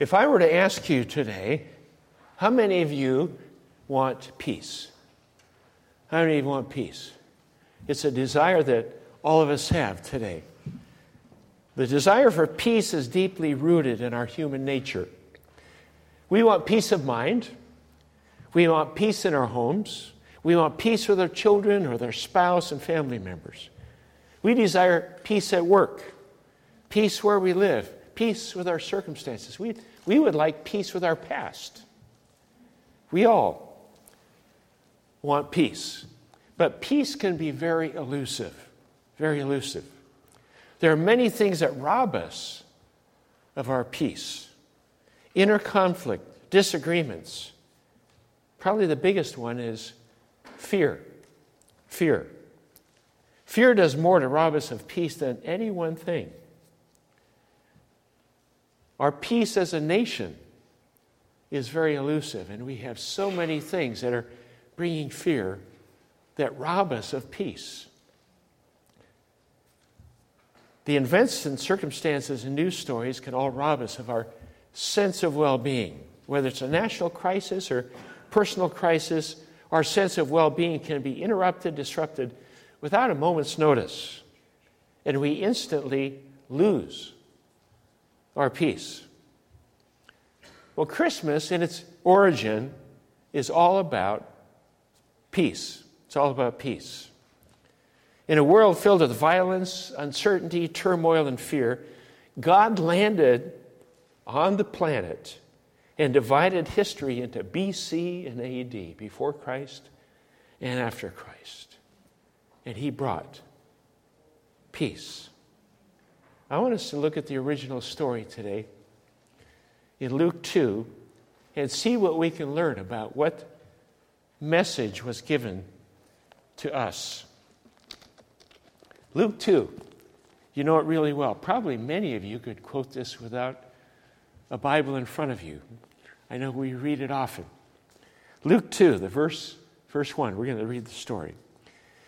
If I were to ask you today, how many of you want peace? How many of you want peace? It's a desire that all of us have today. The desire for peace is deeply rooted in our human nature. We want peace of mind. We want peace in our homes. We want peace with our children or their spouse and family members. We desire peace at work, peace where we live, peace with our circumstances. We, we would like peace with our past. We all want peace. But peace can be very elusive, very elusive. There are many things that rob us of our peace inner conflict, disagreements. Probably the biggest one is fear. Fear. Fear does more to rob us of peace than any one thing. Our peace as a nation is very elusive, and we have so many things that are bringing fear that rob us of peace. The events and circumstances and news stories can all rob us of our sense of well being. Whether it's a national crisis or personal crisis, our sense of well being can be interrupted, disrupted without a moment's notice. And we instantly lose our peace. Well, Christmas, in its origin, is all about peace. It's all about peace. In a world filled with violence, uncertainty, turmoil, and fear, God landed on the planet and divided history into BC and AD, before Christ and after Christ and he brought peace. I want us to look at the original story today in Luke 2 and see what we can learn about what message was given to us. Luke 2, you know it really well. Probably many of you could quote this without a Bible in front of you. I know we read it often. Luke 2, the verse, verse 1, we're going to read the story.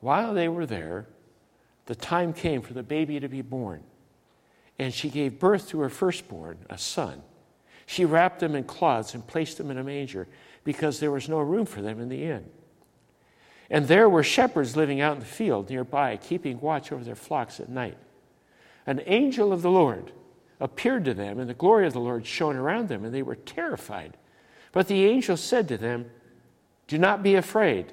While they were there, the time came for the baby to be born, and she gave birth to her firstborn, a son. She wrapped him in cloths and placed him in a manger because there was no room for them in the inn. And there were shepherds living out in the field nearby, keeping watch over their flocks at night. An angel of the Lord appeared to them, and the glory of the Lord shone around them, and they were terrified. But the angel said to them, Do not be afraid.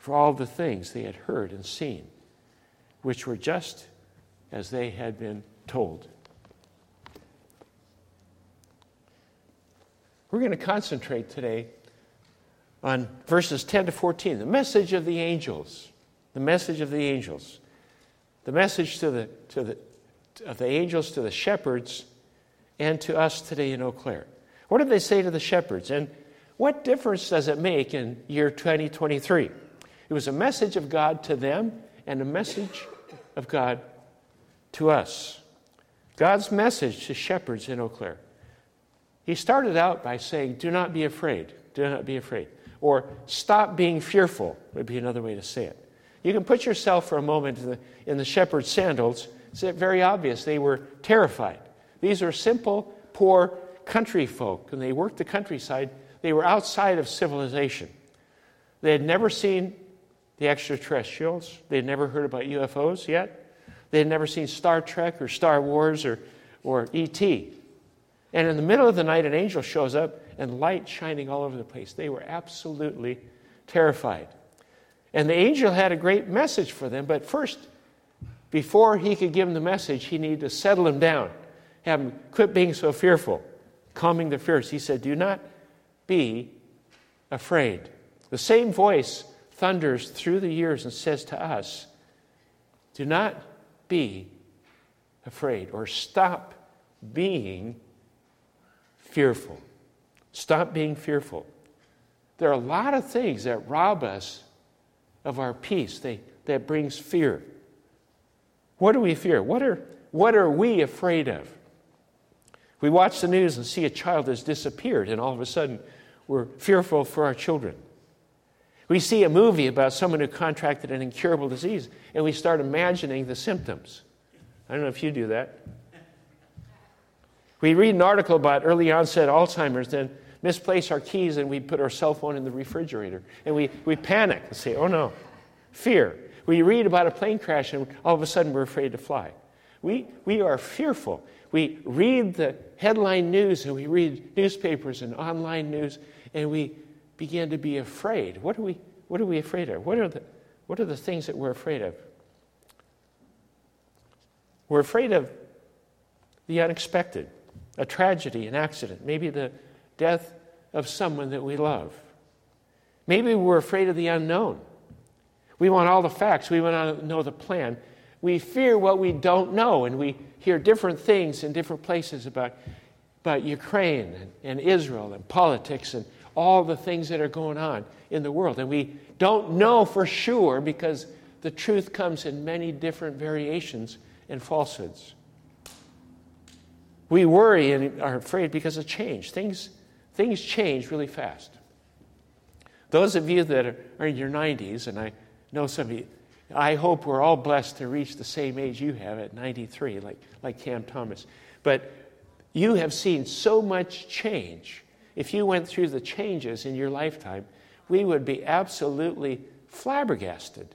for all the things they had heard and seen, which were just as they had been told. We're going to concentrate today on verses 10 to 14, the message of the angels. The message of the angels. The message to the, to the, of the angels to the shepherds and to us today in Eau Claire. What did they say to the shepherds? And what difference does it make in year 2023? It was a message of God to them and a message of God to us. God's message to shepherds in Eau Claire. He started out by saying, Do not be afraid. Do not be afraid. Or stop being fearful would be another way to say it. You can put yourself for a moment in the, in the shepherd's sandals. It's very obvious. They were terrified. These were simple, poor country folk, and they worked the countryside. They were outside of civilization. They had never seen the extraterrestrials. They had never heard about UFOs yet. They had never seen Star Trek or Star Wars or, or E.T. And in the middle of the night, an angel shows up and light shining all over the place. They were absolutely terrified. And the angel had a great message for them, but first, before he could give them the message, he needed to settle them down, have them quit being so fearful, calming the fears. He said, Do not be afraid. The same voice thunders through the years and says to us, Do not be afraid, or stop being fearful. Stop being fearful. There are a lot of things that rob us of our peace they, that brings fear. What do we fear? What are, what are we afraid of? We watch the news and see a child has disappeared, and all of a sudden we're fearful for our children. We see a movie about someone who contracted an incurable disease, and we start imagining the symptoms. I don't know if you do that. We read an article about early onset Alzheimer's, then misplace our keys and we put our cell phone in the refrigerator. And we, we panic and say, oh no, fear. We read about a plane crash and all of a sudden we're afraid to fly. We, we are fearful. We read the headline news and we read newspapers and online news and we begin to be afraid. What are we, what are we afraid of? What are, the, what are the things that we're afraid of? We're afraid of the unexpected, a tragedy, an accident, maybe the death of someone that we love. Maybe we're afraid of the unknown. We want all the facts, we want to know the plan. We fear what we don't know, and we hear different things in different places about, about Ukraine and, and Israel and politics and all the things that are going on in the world. And we don't know for sure because the truth comes in many different variations and falsehoods. We worry and are afraid because of change. Things things change really fast. Those of you that are in your 90s, and I know some of you, I hope we're all blessed to reach the same age you have at 93, like, like Cam Thomas. But you have seen so much change. If you went through the changes in your lifetime, we would be absolutely flabbergasted.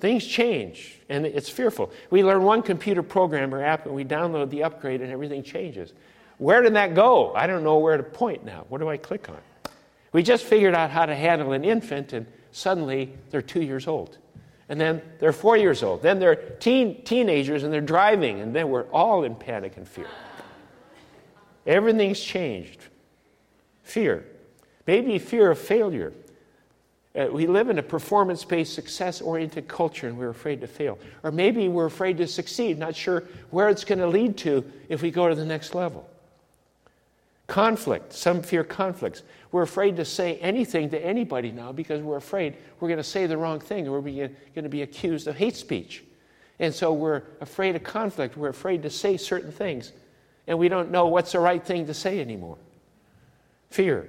Things change, and it's fearful. We learn one computer program or app, and we download the upgrade, and everything changes. Where did that go? I don't know where to point now. What do I click on? We just figured out how to handle an infant, and suddenly they're two years old. And then they're four years old. Then they're teen, teenagers and they're driving, and then we're all in panic and fear. Everything's changed. Fear. Maybe fear of failure. Uh, we live in a performance based, success oriented culture and we're afraid to fail. Or maybe we're afraid to succeed, not sure where it's going to lead to if we go to the next level. Conflict. Some fear conflicts. We're afraid to say anything to anybody now because we're afraid we're going to say the wrong thing or we're going to be accused of hate speech. And so we're afraid of conflict. We're afraid to say certain things. And we don't know what's the right thing to say anymore. Fear.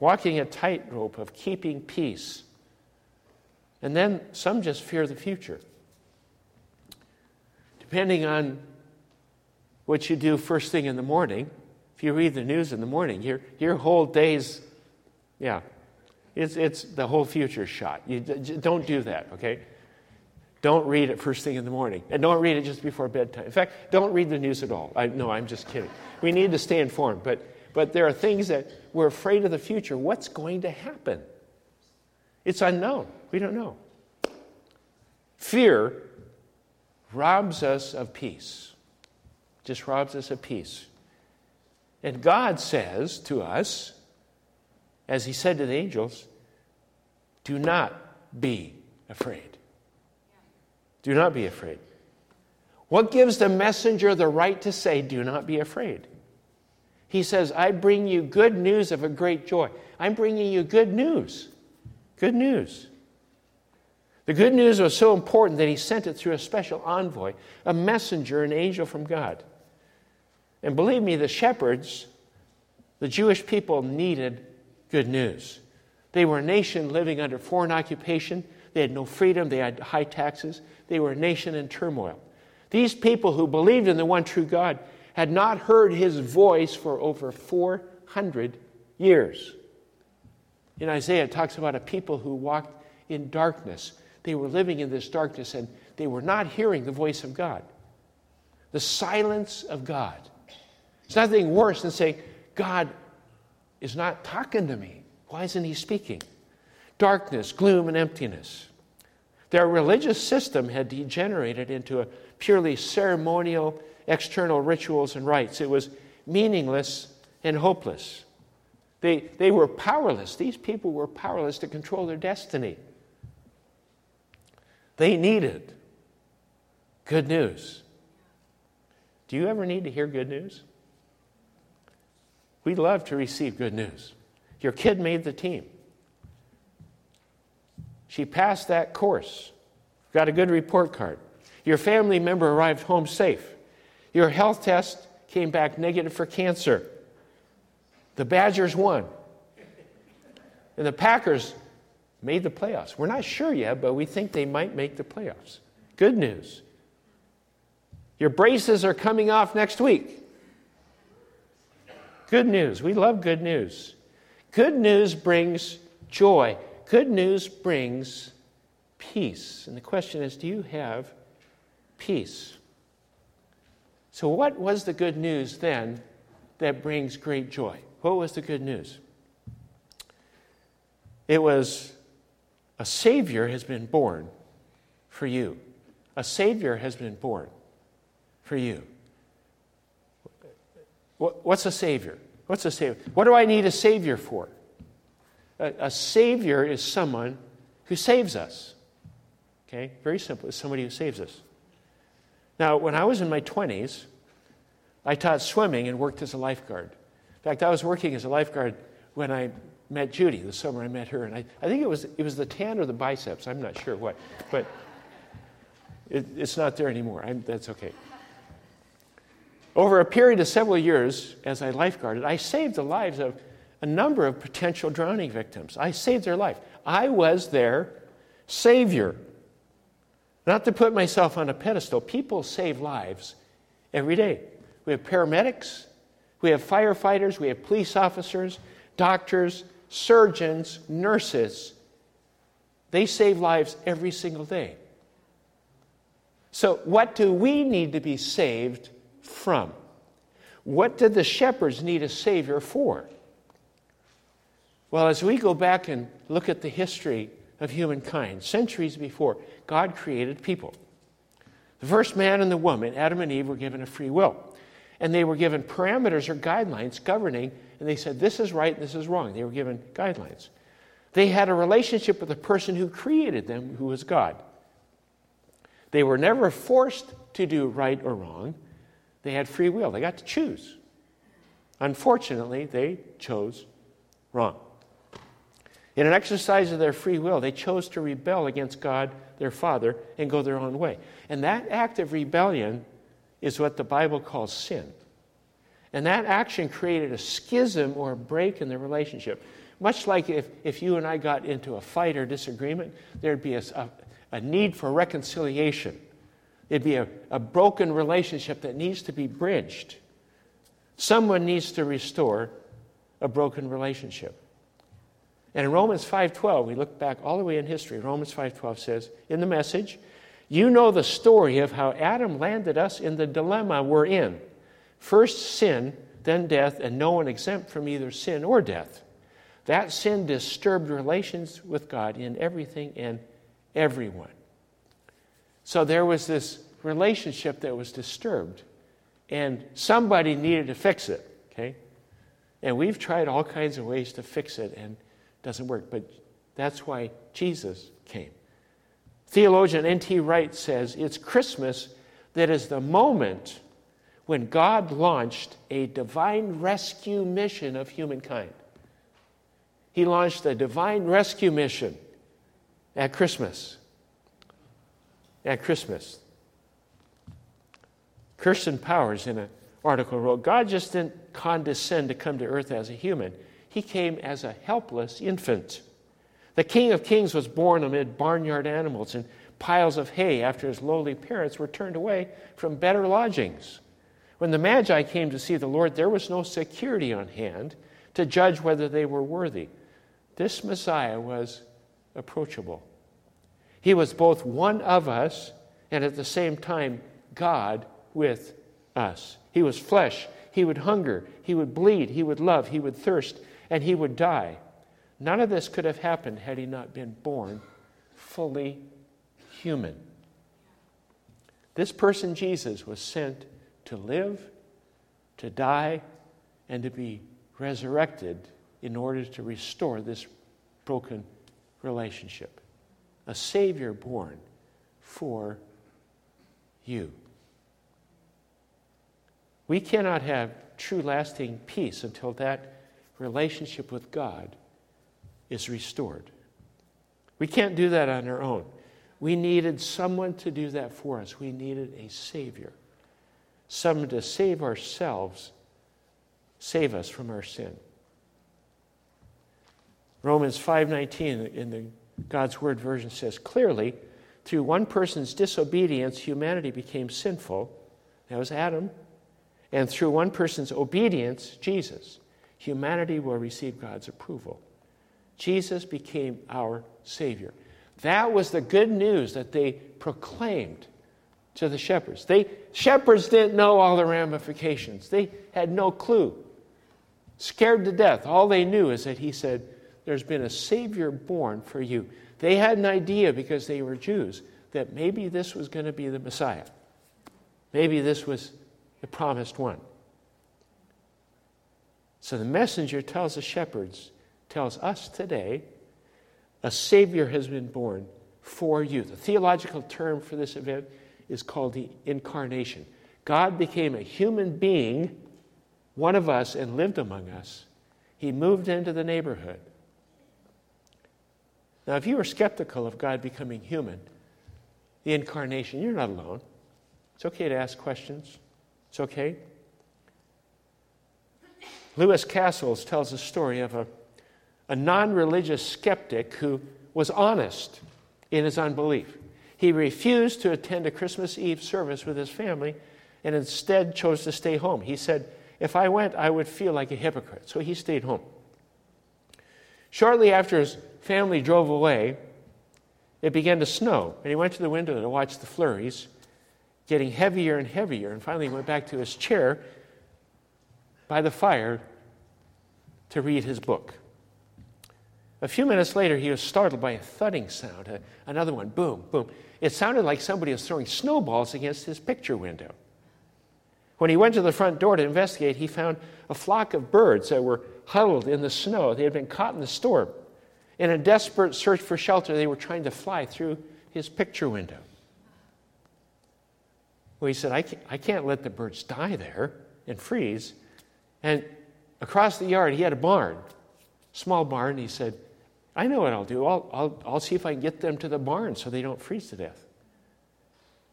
Walking a tightrope of keeping peace. And then some just fear the future. Depending on what you do first thing in the morning, if you read the news in the morning, your, your whole day's, yeah, it's, it's the whole future shot. You don't do that, okay? Don't read it first thing in the morning. And don't read it just before bedtime. In fact, don't read the news at all. I, no, I'm just kidding. We need to stay informed. But, but there are things that we're afraid of the future. What's going to happen? It's unknown. We don't know. Fear robs us of peace, just robs us of peace. And God says to us, as He said to the angels, do not be afraid. Do not be afraid. What gives the messenger the right to say, do not be afraid? He says, I bring you good news of a great joy. I'm bringing you good news. Good news. The good news was so important that he sent it through a special envoy, a messenger, an angel from God. And believe me, the shepherds, the Jewish people, needed good news. They were a nation living under foreign occupation. They had no freedom. They had high taxes. They were a nation in turmoil. These people who believed in the one true God had not heard his voice for over 400 years. In Isaiah, it talks about a people who walked in darkness. They were living in this darkness and they were not hearing the voice of God. The silence of God. It's nothing worse than saying, God is not talking to me. Why isn't he speaking? Darkness, gloom, and emptiness. Their religious system had degenerated into a purely ceremonial, external rituals and rites. It was meaningless and hopeless. They, they were powerless. These people were powerless to control their destiny. They needed good news. Do you ever need to hear good news? We love to receive good news. Your kid made the team. She passed that course, got a good report card. Your family member arrived home safe. Your health test came back negative for cancer. The Badgers won. And the Packers made the playoffs. We're not sure yet, but we think they might make the playoffs. Good news. Your braces are coming off next week. Good news. We love good news. Good news brings joy. Good news brings peace. And the question is do you have peace. So, what was the good news then that brings great joy? What was the good news? It was a Savior has been born for you. A Savior has been born for you. What's a Savior? What's a Savior? What do I need a Savior for? A, a Savior is someone who saves us. Okay? Very simple. It's somebody who saves us. Now, when I was in my 20s, I taught swimming and worked as a lifeguard. In fact, I was working as a lifeguard when I met Judy, the summer I met her. And I, I think it was, it was the tan or the biceps, I'm not sure what. But it, it's not there anymore. I'm, that's okay. Over a period of several years, as I lifeguarded, I saved the lives of a number of potential drowning victims. I saved their life. I was their savior. Not to put myself on a pedestal, people save lives every day. We have paramedics, we have firefighters, we have police officers, doctors, surgeons, nurses. They save lives every single day. So, what do we need to be saved from? What did the shepherds need a Savior for? Well, as we go back and look at the history of humankind. Centuries before, God created people. The first man and the woman, Adam and Eve, were given a free will. And they were given parameters or guidelines governing, and they said, this is right, this is wrong. They were given guidelines. They had a relationship with the person who created them, who was God. They were never forced to do right or wrong. They had free will. They got to choose. Unfortunately, they chose wrong. In an exercise of their free will, they chose to rebel against God, their Father, and go their own way. And that act of rebellion is what the Bible calls sin. And that action created a schism or a break in the relationship. Much like if, if you and I got into a fight or disagreement, there'd be a, a, a need for reconciliation. It'd be a, a broken relationship that needs to be bridged. Someone needs to restore a broken relationship. And in Romans 5:12, we look back all the way in history. Romans 5:12 says, in the message, you know the story of how Adam landed us in the dilemma we're in. First sin, then death, and no one exempt from either sin or death. That sin disturbed relations with God in everything and everyone. So there was this relationship that was disturbed, and somebody needed to fix it, okay? And we've tried all kinds of ways to fix it, and doesn't work. But that's why Jesus came. Theologian N.T. Wright says it's Christmas that is the moment when God launched a divine rescue mission of humankind. He launched a divine rescue mission at Christmas. At Christmas. Kirsten Powers, in an article wrote God just didn't condescend to come to earth as a human, He came as a helpless infant. The King of Kings was born amid barnyard animals and piles of hay after his lowly parents were turned away from better lodgings. When the Magi came to see the Lord, there was no security on hand to judge whether they were worthy. This Messiah was approachable. He was both one of us and at the same time God with us. He was flesh. He would hunger. He would bleed. He would love. He would thirst. And he would die. None of this could have happened had he not been born fully human. This person, Jesus, was sent to live, to die, and to be resurrected in order to restore this broken relationship. A Savior born for you. We cannot have true, lasting peace until that relationship with God is restored. We can't do that on our own. We needed someone to do that for us. We needed a Savior, someone to save ourselves, save us from our sin. Romans 5:19 in the God's Word version says clearly, through one person's disobedience humanity became sinful. That was Adam. And through one person's obedience, Jesus, humanity will receive God's approval. Jesus became our Savior. That was the good news that they proclaimed to the shepherds. They shepherds didn't know all the ramifications. They had no clue. Scared to death. All they knew is that he said, There's been a Savior born for you. They had an idea because they were Jews that maybe this was going to be the Messiah. Maybe this was the promised one. So the messenger tells the shepherds, tells us today, a Savior has been born for you. The theological term for this event is called the incarnation. God became a human being, one of us, and lived among us. He moved into the neighborhood. Now, if you are skeptical of God becoming human, the incarnation, you're not alone. It's okay to ask questions. It's okay. Louis Cassels tells a story of a, a non religious skeptic who was honest in his unbelief. He refused to attend a Christmas Eve service with his family and instead chose to stay home. He said, If I went, I would feel like a hypocrite. So he stayed home. Shortly after his family drove away, it began to snow, and he went to the window to watch the flurries getting heavier and heavier, and finally went back to his chair by the fire to read his book. A few minutes later, he was startled by a thudding sound, another one, boom, boom. It sounded like somebody was throwing snowballs against his picture window. When he went to the front door to investigate, he found a flock of birds that were huddled in the snow. They had been caught in the storm. In a desperate search for shelter, they were trying to fly through his picture window. Well, he said, I can't, I can't let the birds die there and freeze. And across the yard, he had a barn, small barn. He said, I know what I'll do. I'll, I'll, I'll see if I can get them to the barn so they don't freeze to death.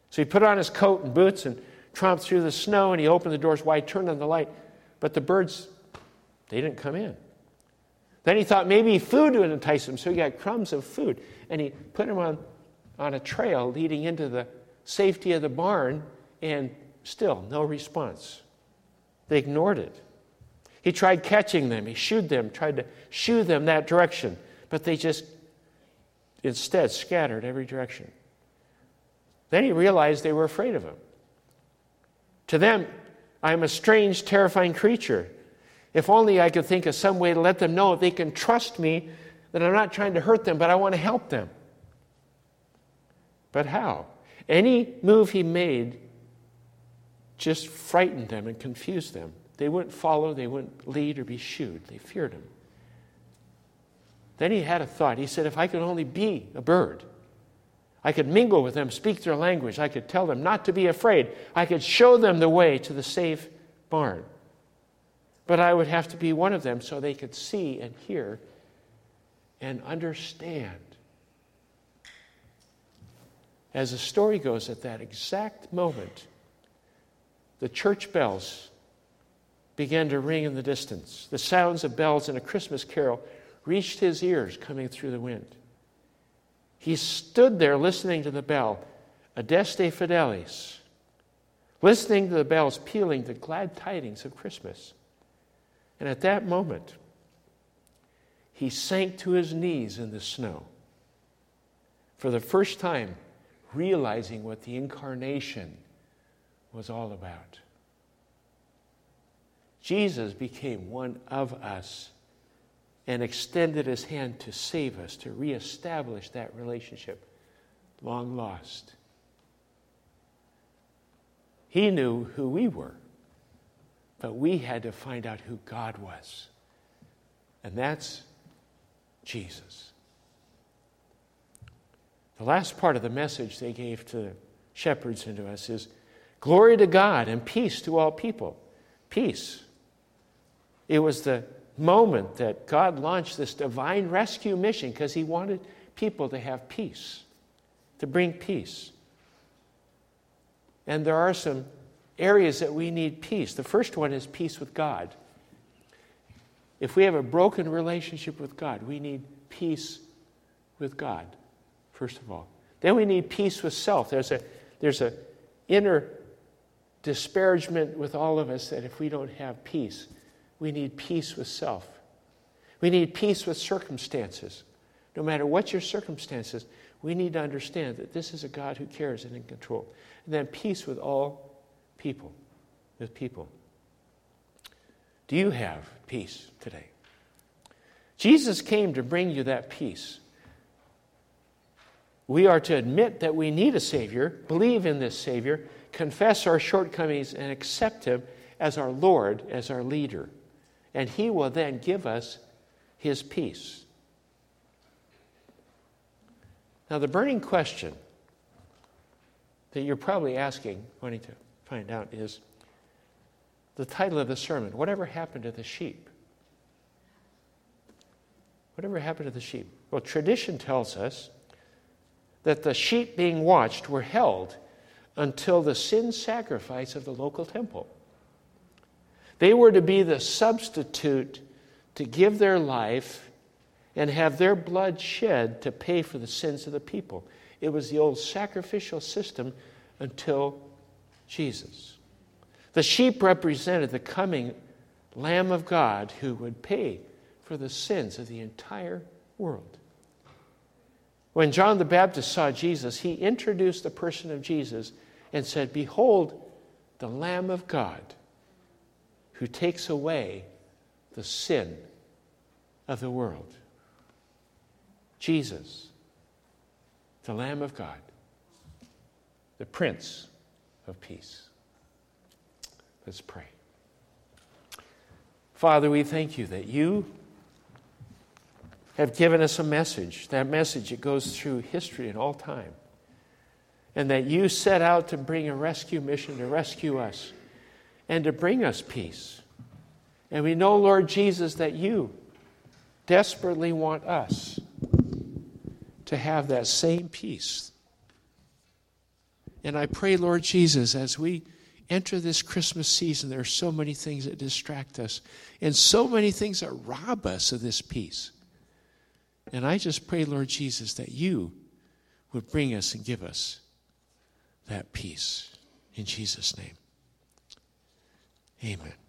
So he put on his coat and boots and tromped through the snow and he opened the doors wide, turned on the light. But the birds, they didn't come in. Then he thought maybe food would entice them, so he got crumbs of food and he put them on, on a trail leading into the safety of the barn, and still no response. They ignored it. He tried catching them, he shooed them, tried to shoo them that direction, but they just instead scattered every direction. Then he realized they were afraid of him. To them, I am a strange, terrifying creature. If only I could think of some way to let them know they can trust me, that I'm not trying to hurt them, but I want to help them. But how? Any move he made just frightened them and confused them. They wouldn't follow, they wouldn't lead or be shooed. They feared him. Then he had a thought. He said, If I could only be a bird, I could mingle with them, speak their language, I could tell them not to be afraid, I could show them the way to the safe barn. But I would have to be one of them so they could see and hear and understand. As the story goes, at that exact moment, the church bells began to ring in the distance. The sounds of bells in a Christmas carol reached his ears coming through the wind. He stood there listening to the bell, Adeste Fideles, listening to the bells pealing the glad tidings of Christmas. And at that moment, he sank to his knees in the snow. For the first time, realizing what the incarnation was all about. Jesus became one of us and extended his hand to save us, to reestablish that relationship long lost. He knew who we were, but we had to find out who God was. And that's Jesus. The last part of the message they gave to shepherds and to us is glory to God and peace to all people. Peace. It was the moment that God launched this divine rescue mission because He wanted people to have peace, to bring peace. And there are some areas that we need peace. The first one is peace with God. If we have a broken relationship with God, we need peace with God, first of all. Then we need peace with self. There's a there's a inner disparagement with all of us that if we don't have peace, we need peace with self. We need peace with circumstances. No matter what your circumstances, we need to understand that this is a God who cares and in control. And then peace with all people, with people. Do you have peace today? Jesus came to bring you that peace. We are to admit that we need a Savior, believe in this Savior, confess our shortcomings, and accept Him as our Lord, as our leader and He will then give us His peace. Now, the burning question that you're probably asking, wanting to find out, is the title of the sermon Whatever Happened to the Sheep? Whatever happened to the sheep? Well, tradition tells us that the sheep being watched were held until the sin sacrifice of the local temple. They were to be the substitute to give their life and have their blood shed to pay for the sins of the people. It was the old sacrificial system until Jesus. The sheep represented the coming Lamb of God who would pay for the sins of the entire world. When John the Baptist saw Jesus, he introduced the person of Jesus and said, Behold, the Lamb of God who takes away the sin of the world. Jesus, the Lamb of God, the Prince of Peace. Let's pray. Father, we thank you that you have given us a message, that message that goes through history and all time, and that you set out to bring a rescue mission to rescue us and to bring us peace. And we know, Lord Jesus, that you desperately want us to have that same peace. And I pray, Lord Jesus, as we enter this Christmas season, there are so many things that distract us and so many things that rob us of this peace. And I just pray, Lord Jesus, that you would bring us and give us that peace. In Jesus' name. Amen.